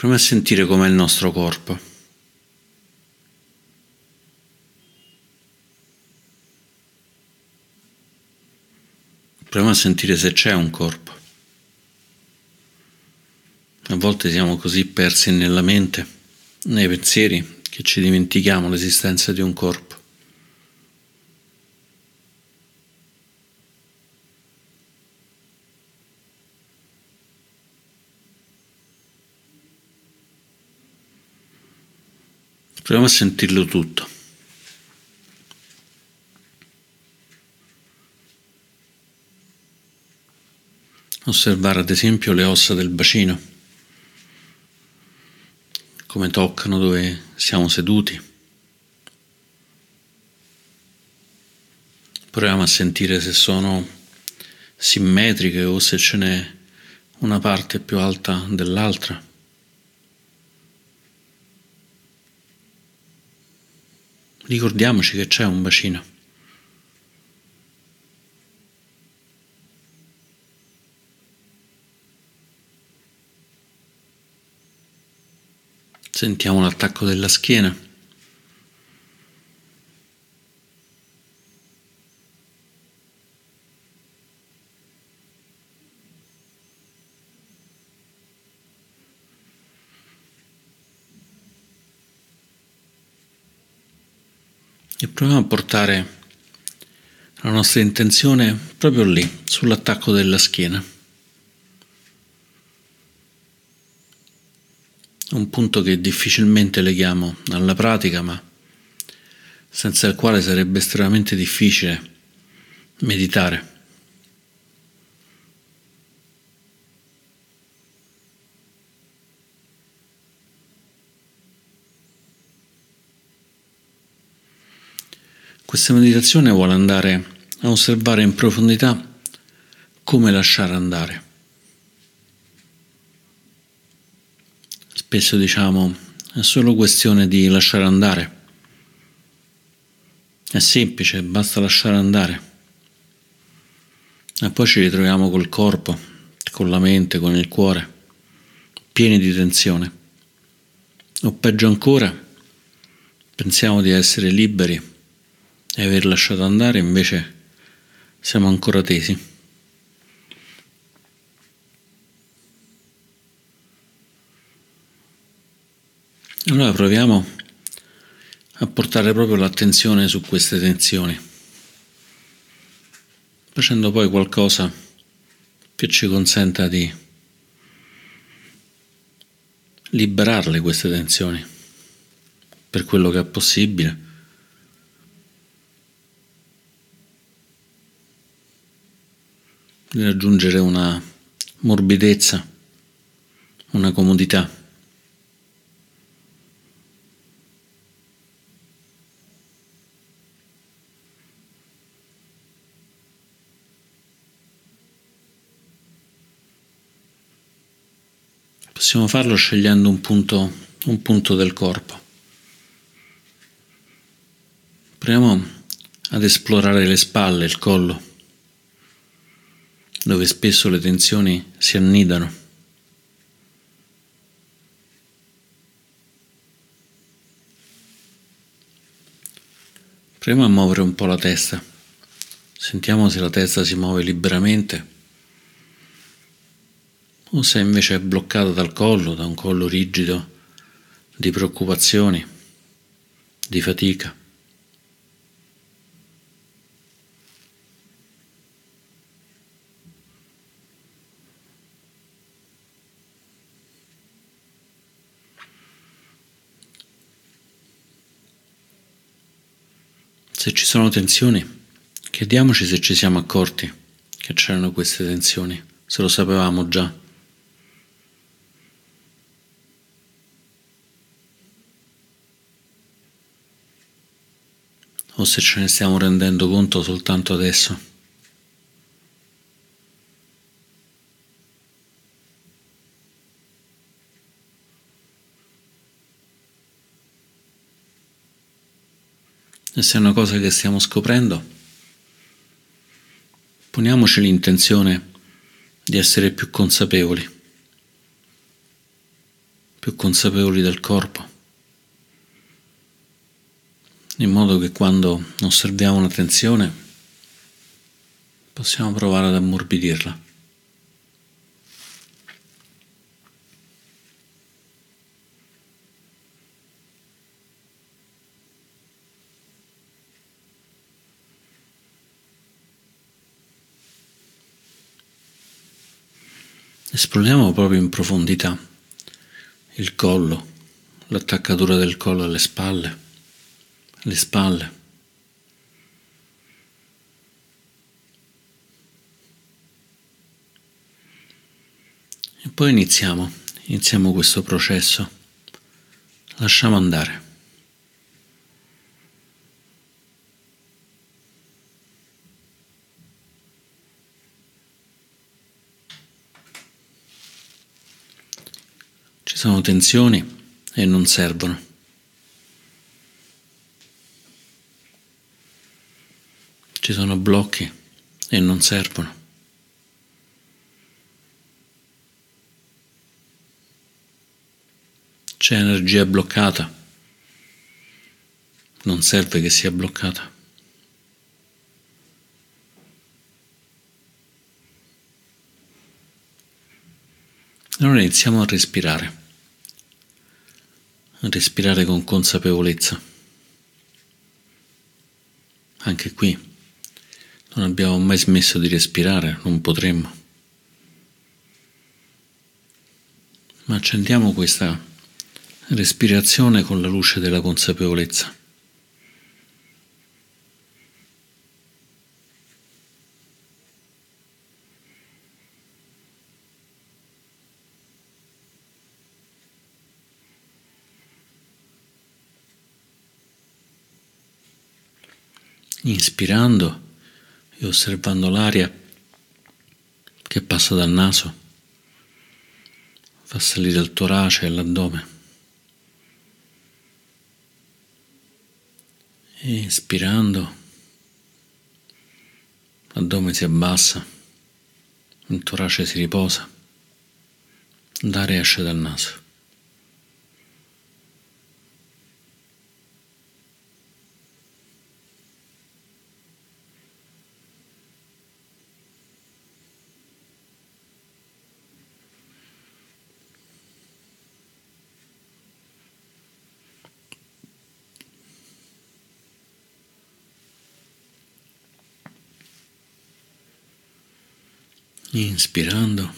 Proviamo a sentire com'è il nostro corpo. Proviamo a sentire se c'è un corpo. A volte siamo così persi nella mente, nei pensieri, che ci dimentichiamo l'esistenza di un corpo. Proviamo a sentirlo tutto. Osservare ad esempio le ossa del bacino, come toccano dove siamo seduti. Proviamo a sentire se sono simmetriche o se ce n'è una parte più alta dell'altra. Ricordiamoci che c'è un bacino. Sentiamo l'attacco della schiena. E proviamo a portare la nostra intenzione proprio lì, sull'attacco della schiena. Un punto che difficilmente leghiamo alla pratica, ma senza il quale sarebbe estremamente difficile meditare. Questa meditazione vuole andare a osservare in profondità come lasciare andare. Spesso diciamo è solo questione di lasciare andare. È semplice, basta lasciare andare. E poi ci ritroviamo col corpo, con la mente, con il cuore, pieni di tensione. O peggio ancora, pensiamo di essere liberi e aver lasciato andare invece siamo ancora tesi. Allora proviamo a portare proprio l'attenzione su queste tensioni, facendo poi qualcosa che ci consenta di liberarle queste tensioni per quello che è possibile di raggiungere una morbidezza, una comodità. Possiamo farlo scegliendo un punto, un punto del corpo. Proviamo ad esplorare le spalle, il collo dove spesso le tensioni si annidano. Proviamo a muovere un po' la testa. Sentiamo se la testa si muove liberamente o se invece è bloccata dal collo, da un collo rigido di preoccupazioni, di fatica. Se ci sono tensioni, chiediamoci se ci siamo accorti che c'erano queste tensioni, se lo sapevamo già. O se ce ne stiamo rendendo conto soltanto adesso. E se è una cosa che stiamo scoprendo, poniamoci l'intenzione di essere più consapevoli, più consapevoli del corpo, in modo che quando osserviamo una tensione possiamo provare ad ammorbidirla. Esploriamo proprio in profondità il collo, l'attaccatura del collo alle spalle, le spalle. E poi iniziamo, iniziamo questo processo. Lasciamo andare. Tensioni e non servono. Ci sono blocchi e non servono. C'è energia bloccata. Non serve che sia bloccata. Allora iniziamo a respirare respirare con consapevolezza. Anche qui non abbiamo mai smesso di respirare, non potremmo. Ma accendiamo questa respirazione con la luce della consapevolezza. Inspirando e osservando l'aria che passa dal naso, fa salire il torace e l'addome. E inspirando, l'addome si abbassa, il torace si riposa, l'aria esce dal naso. Inspirando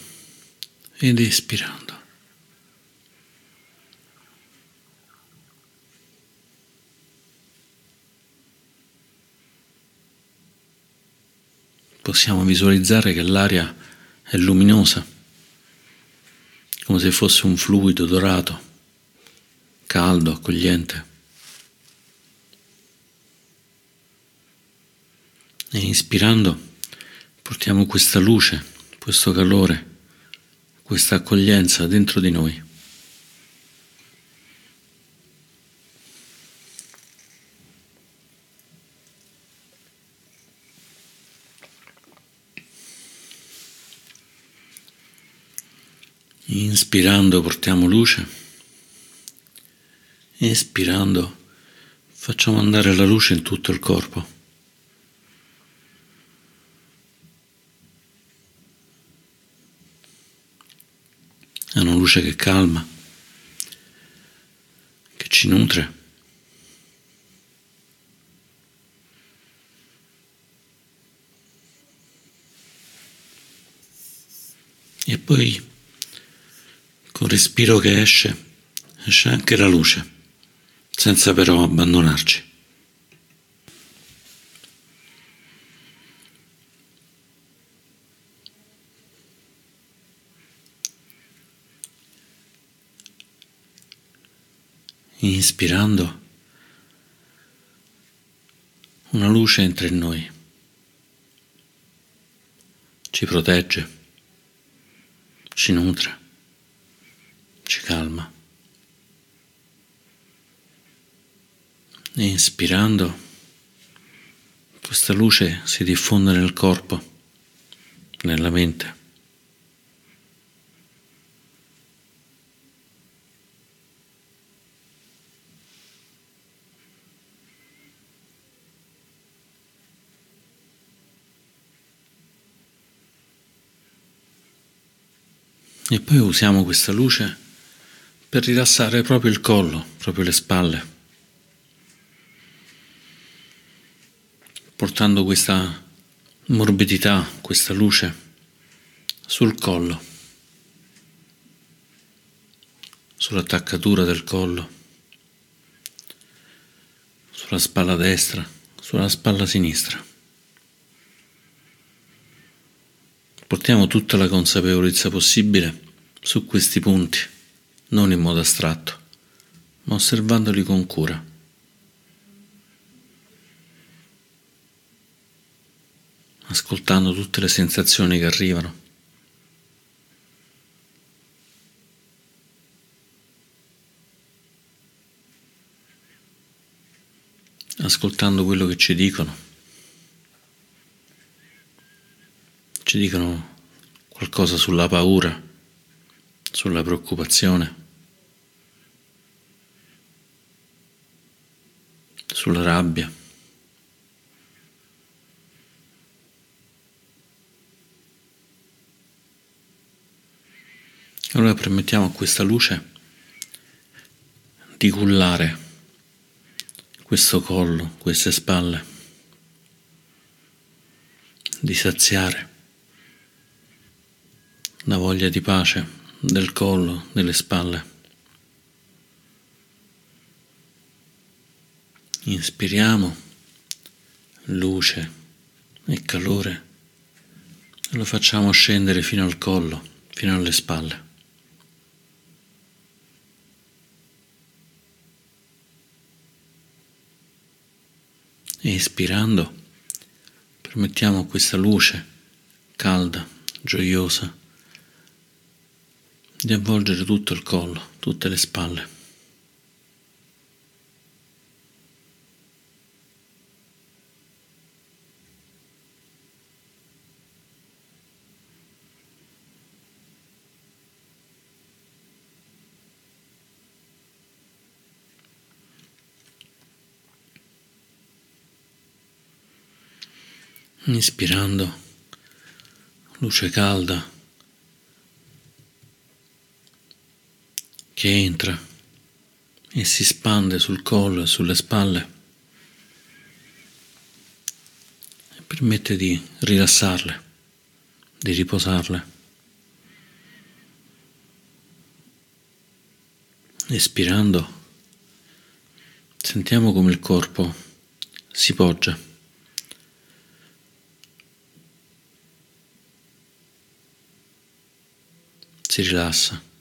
ed espirando. Possiamo visualizzare che l'aria è luminosa, come se fosse un fluido dorato, caldo, accogliente. E inspirando portiamo questa luce questo calore, questa accoglienza dentro di noi. Inspirando portiamo luce, espirando facciamo andare la luce in tutto il corpo. È una luce che calma, che ci nutre. E poi col respiro che esce, esce anche la luce, senza però abbandonarci. Inspirando, una luce entra in noi, ci protegge, ci nutre, ci calma. E inspirando, questa luce si diffonde nel corpo, nella mente. E poi usiamo questa luce per rilassare proprio il collo, proprio le spalle, portando questa morbidità, questa luce sul collo, sull'attaccatura del collo, sulla spalla destra, sulla spalla sinistra. Portiamo tutta la consapevolezza possibile su questi punti, non in modo astratto, ma osservandoli con cura. ascoltando tutte le sensazioni che arrivano. ascoltando quello che ci dicono. Ci dicono qualcosa sulla paura, sulla preoccupazione, sulla rabbia. Allora permettiamo a questa luce di cullare questo collo, queste spalle, di saziare la voglia di pace del collo, delle spalle. Inspiriamo luce e calore e lo facciamo scendere fino al collo, fino alle spalle. e espirando permettiamo questa luce calda, gioiosa, di avvolgere tutto il collo, tutte le spalle. Inspirando luce calda che entra e si spande sul collo e sulle spalle e permette di rilassarle, di riposarle. Espirando sentiamo come il corpo si poggia. si rilassa.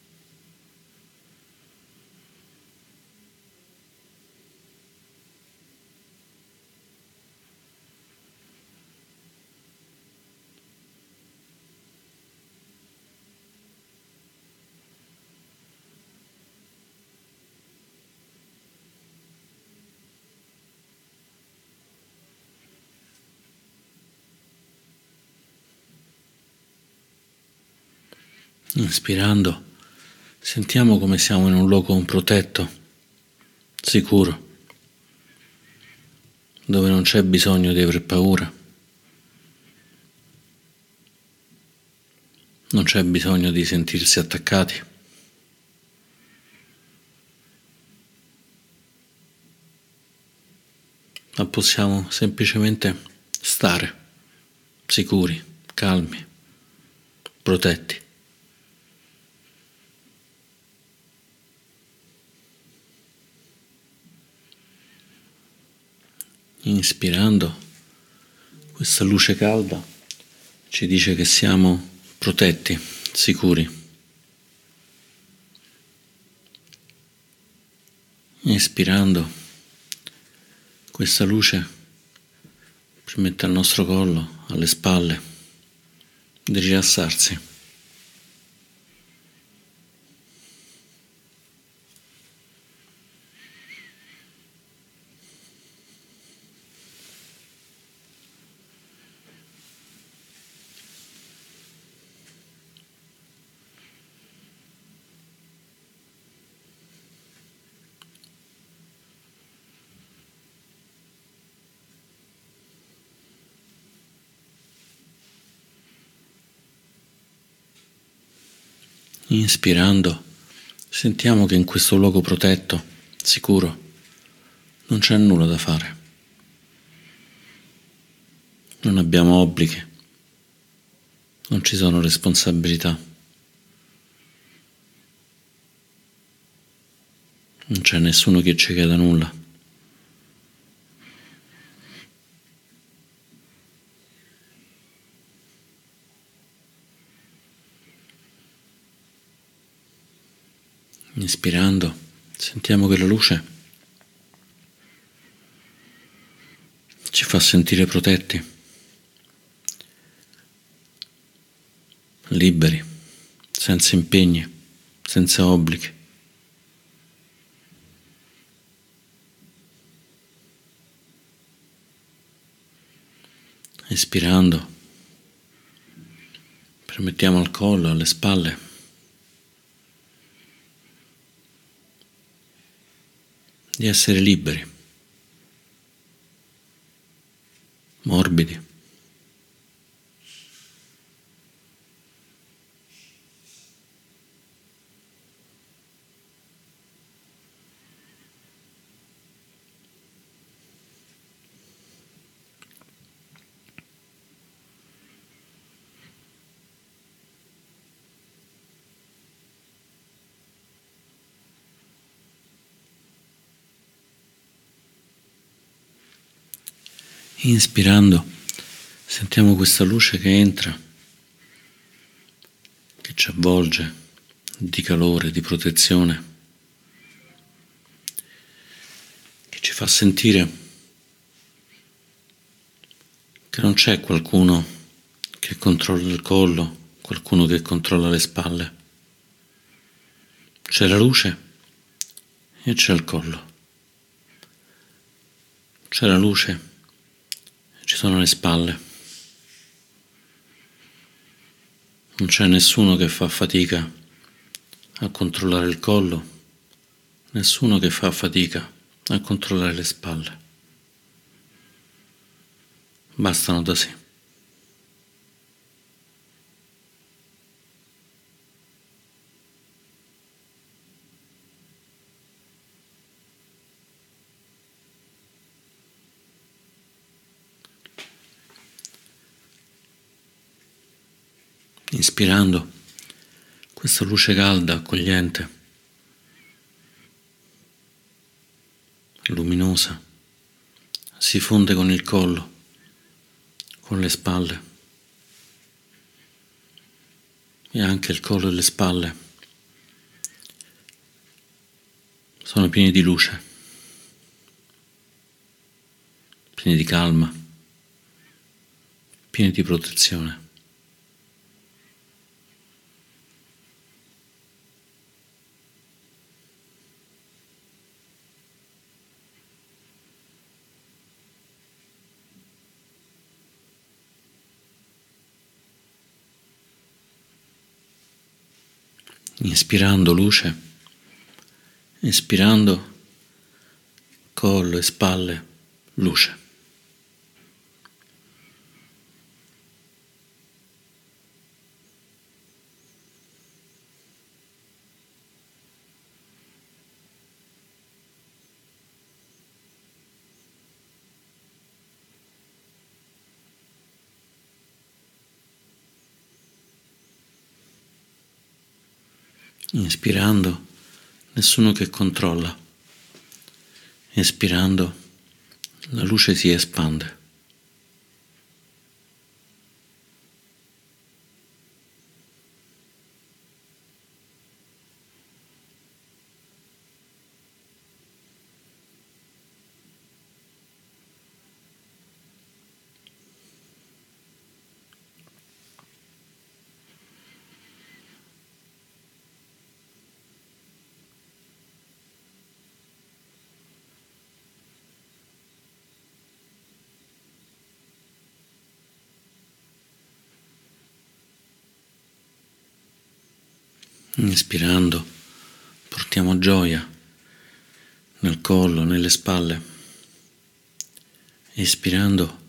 Inspirando, sentiamo come siamo in un luogo protetto, sicuro, dove non c'è bisogno di aver paura, non c'è bisogno di sentirsi attaccati. ma possiamo semplicemente stare sicuri, calmi, protetti. Inspirando questa luce calda ci dice che siamo protetti, sicuri. Inspirando questa luce permette al nostro collo, alle spalle, di rilassarsi. Inspirando, sentiamo che in questo luogo protetto, sicuro, non c'è nulla da fare. Non abbiamo obblighi, non ci sono responsabilità. Non c'è nessuno che ci chieda nulla. Inspirando, sentiamo che la luce ci fa sentire protetti, liberi, senza impegni, senza obblighi. Espirando, permettiamo al collo, alle spalle di essere liberi, morbidi. Inspirando, sentiamo questa luce che entra, che ci avvolge di calore, di protezione, che ci fa sentire che non c'è qualcuno che controlla il collo, qualcuno che controlla le spalle. C'è la luce e c'è il collo. C'è la luce ci sono le spalle. Non c'è nessuno che fa fatica a controllare il collo, nessuno che fa fatica a controllare le spalle. Bastano da sé. Inspirando questa luce calda, accogliente, luminosa, si fonde con il collo, con le spalle e anche il collo e le spalle sono pieni di luce, pieni di calma, pieni di protezione. Inspirando luce, espirando collo e spalle, luce. Inspirando, nessuno che controlla. Espirando, la luce si espande. Inspirando portiamo gioia nel collo, nelle spalle. Espirando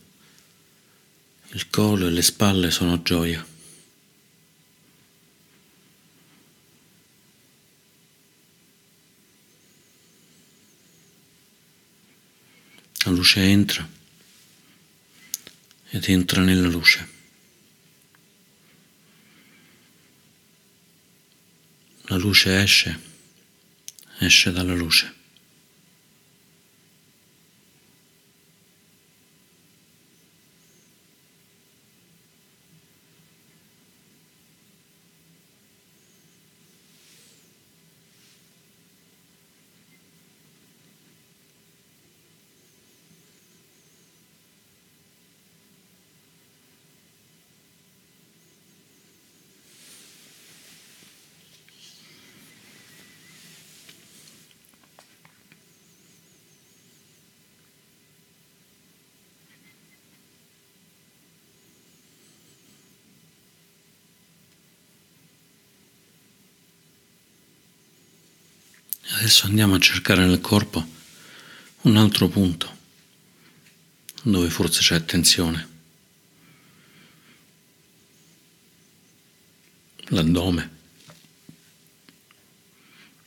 il collo e le spalle sono gioia. La luce entra ed entra nella luce. La luce esce, esce dalla luce. Adesso andiamo a cercare nel corpo un altro punto dove forse c'è tensione. L'addome,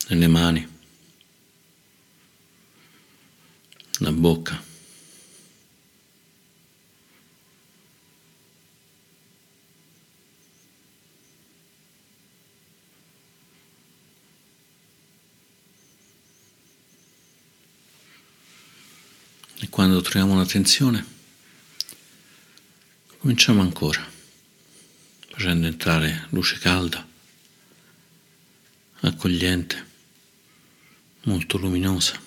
le mani, la bocca. Troviamo una tensione, cominciamo ancora, facendo entrare luce calda, accogliente, molto luminosa,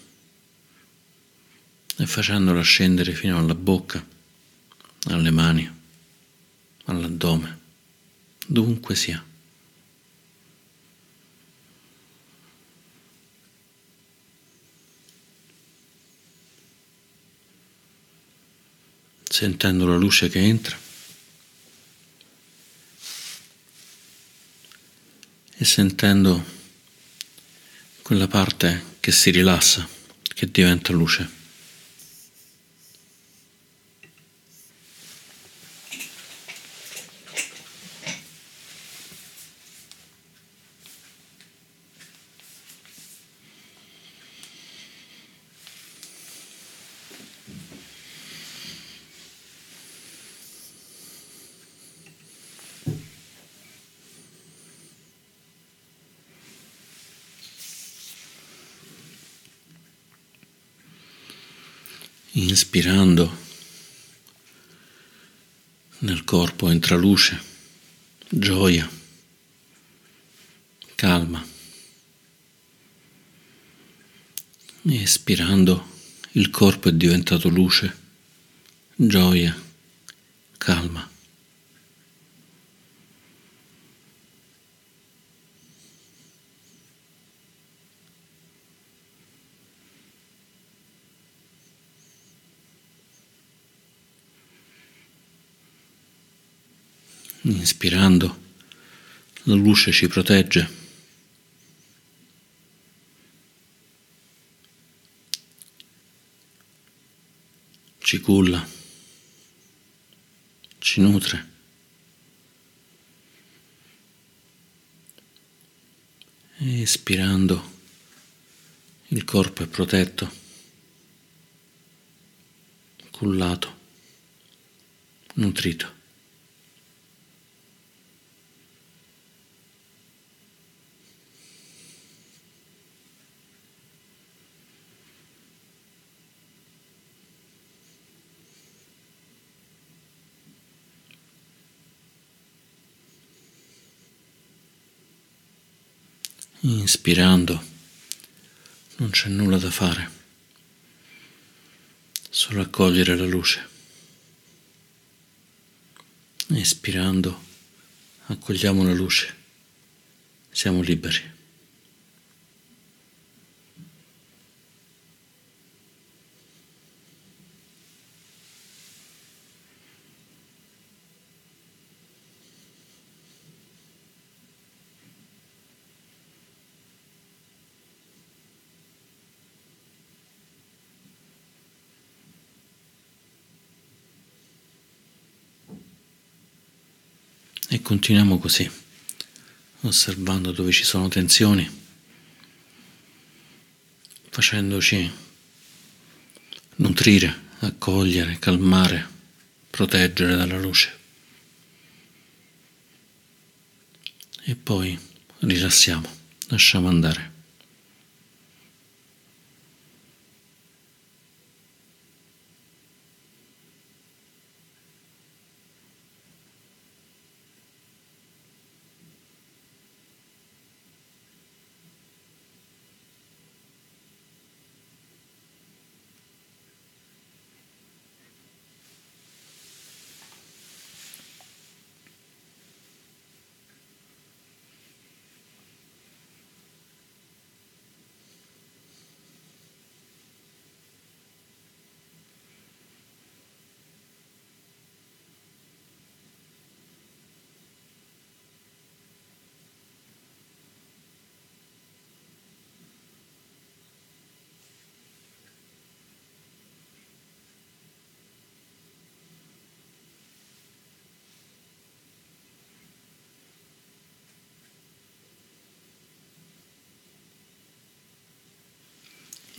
e facendola scendere fino alla bocca, alle mani, all'addome, dovunque sia. Sentendo la luce che entra e sentendo quella parte che si rilassa, che diventa luce. Inspirando, nel corpo entra luce, gioia, calma. Espirando, il corpo è diventato luce, gioia, calma. Inspirando, la luce ci protegge. Ci culla, ci nutre. Espirando, il corpo è protetto, cullato, nutrito. Inspirando, non c'è nulla da fare, solo accogliere la luce. Espirando, accogliamo la luce, siamo liberi. E continuiamo così, osservando dove ci sono tensioni, facendoci nutrire, accogliere, calmare, proteggere dalla luce. E poi rilassiamo, lasciamo andare.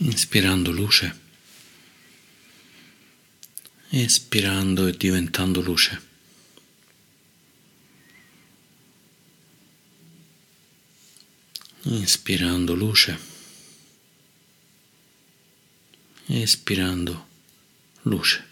Inspirando luce, espirando e diventando luce. Inspirando luce, espirando luce.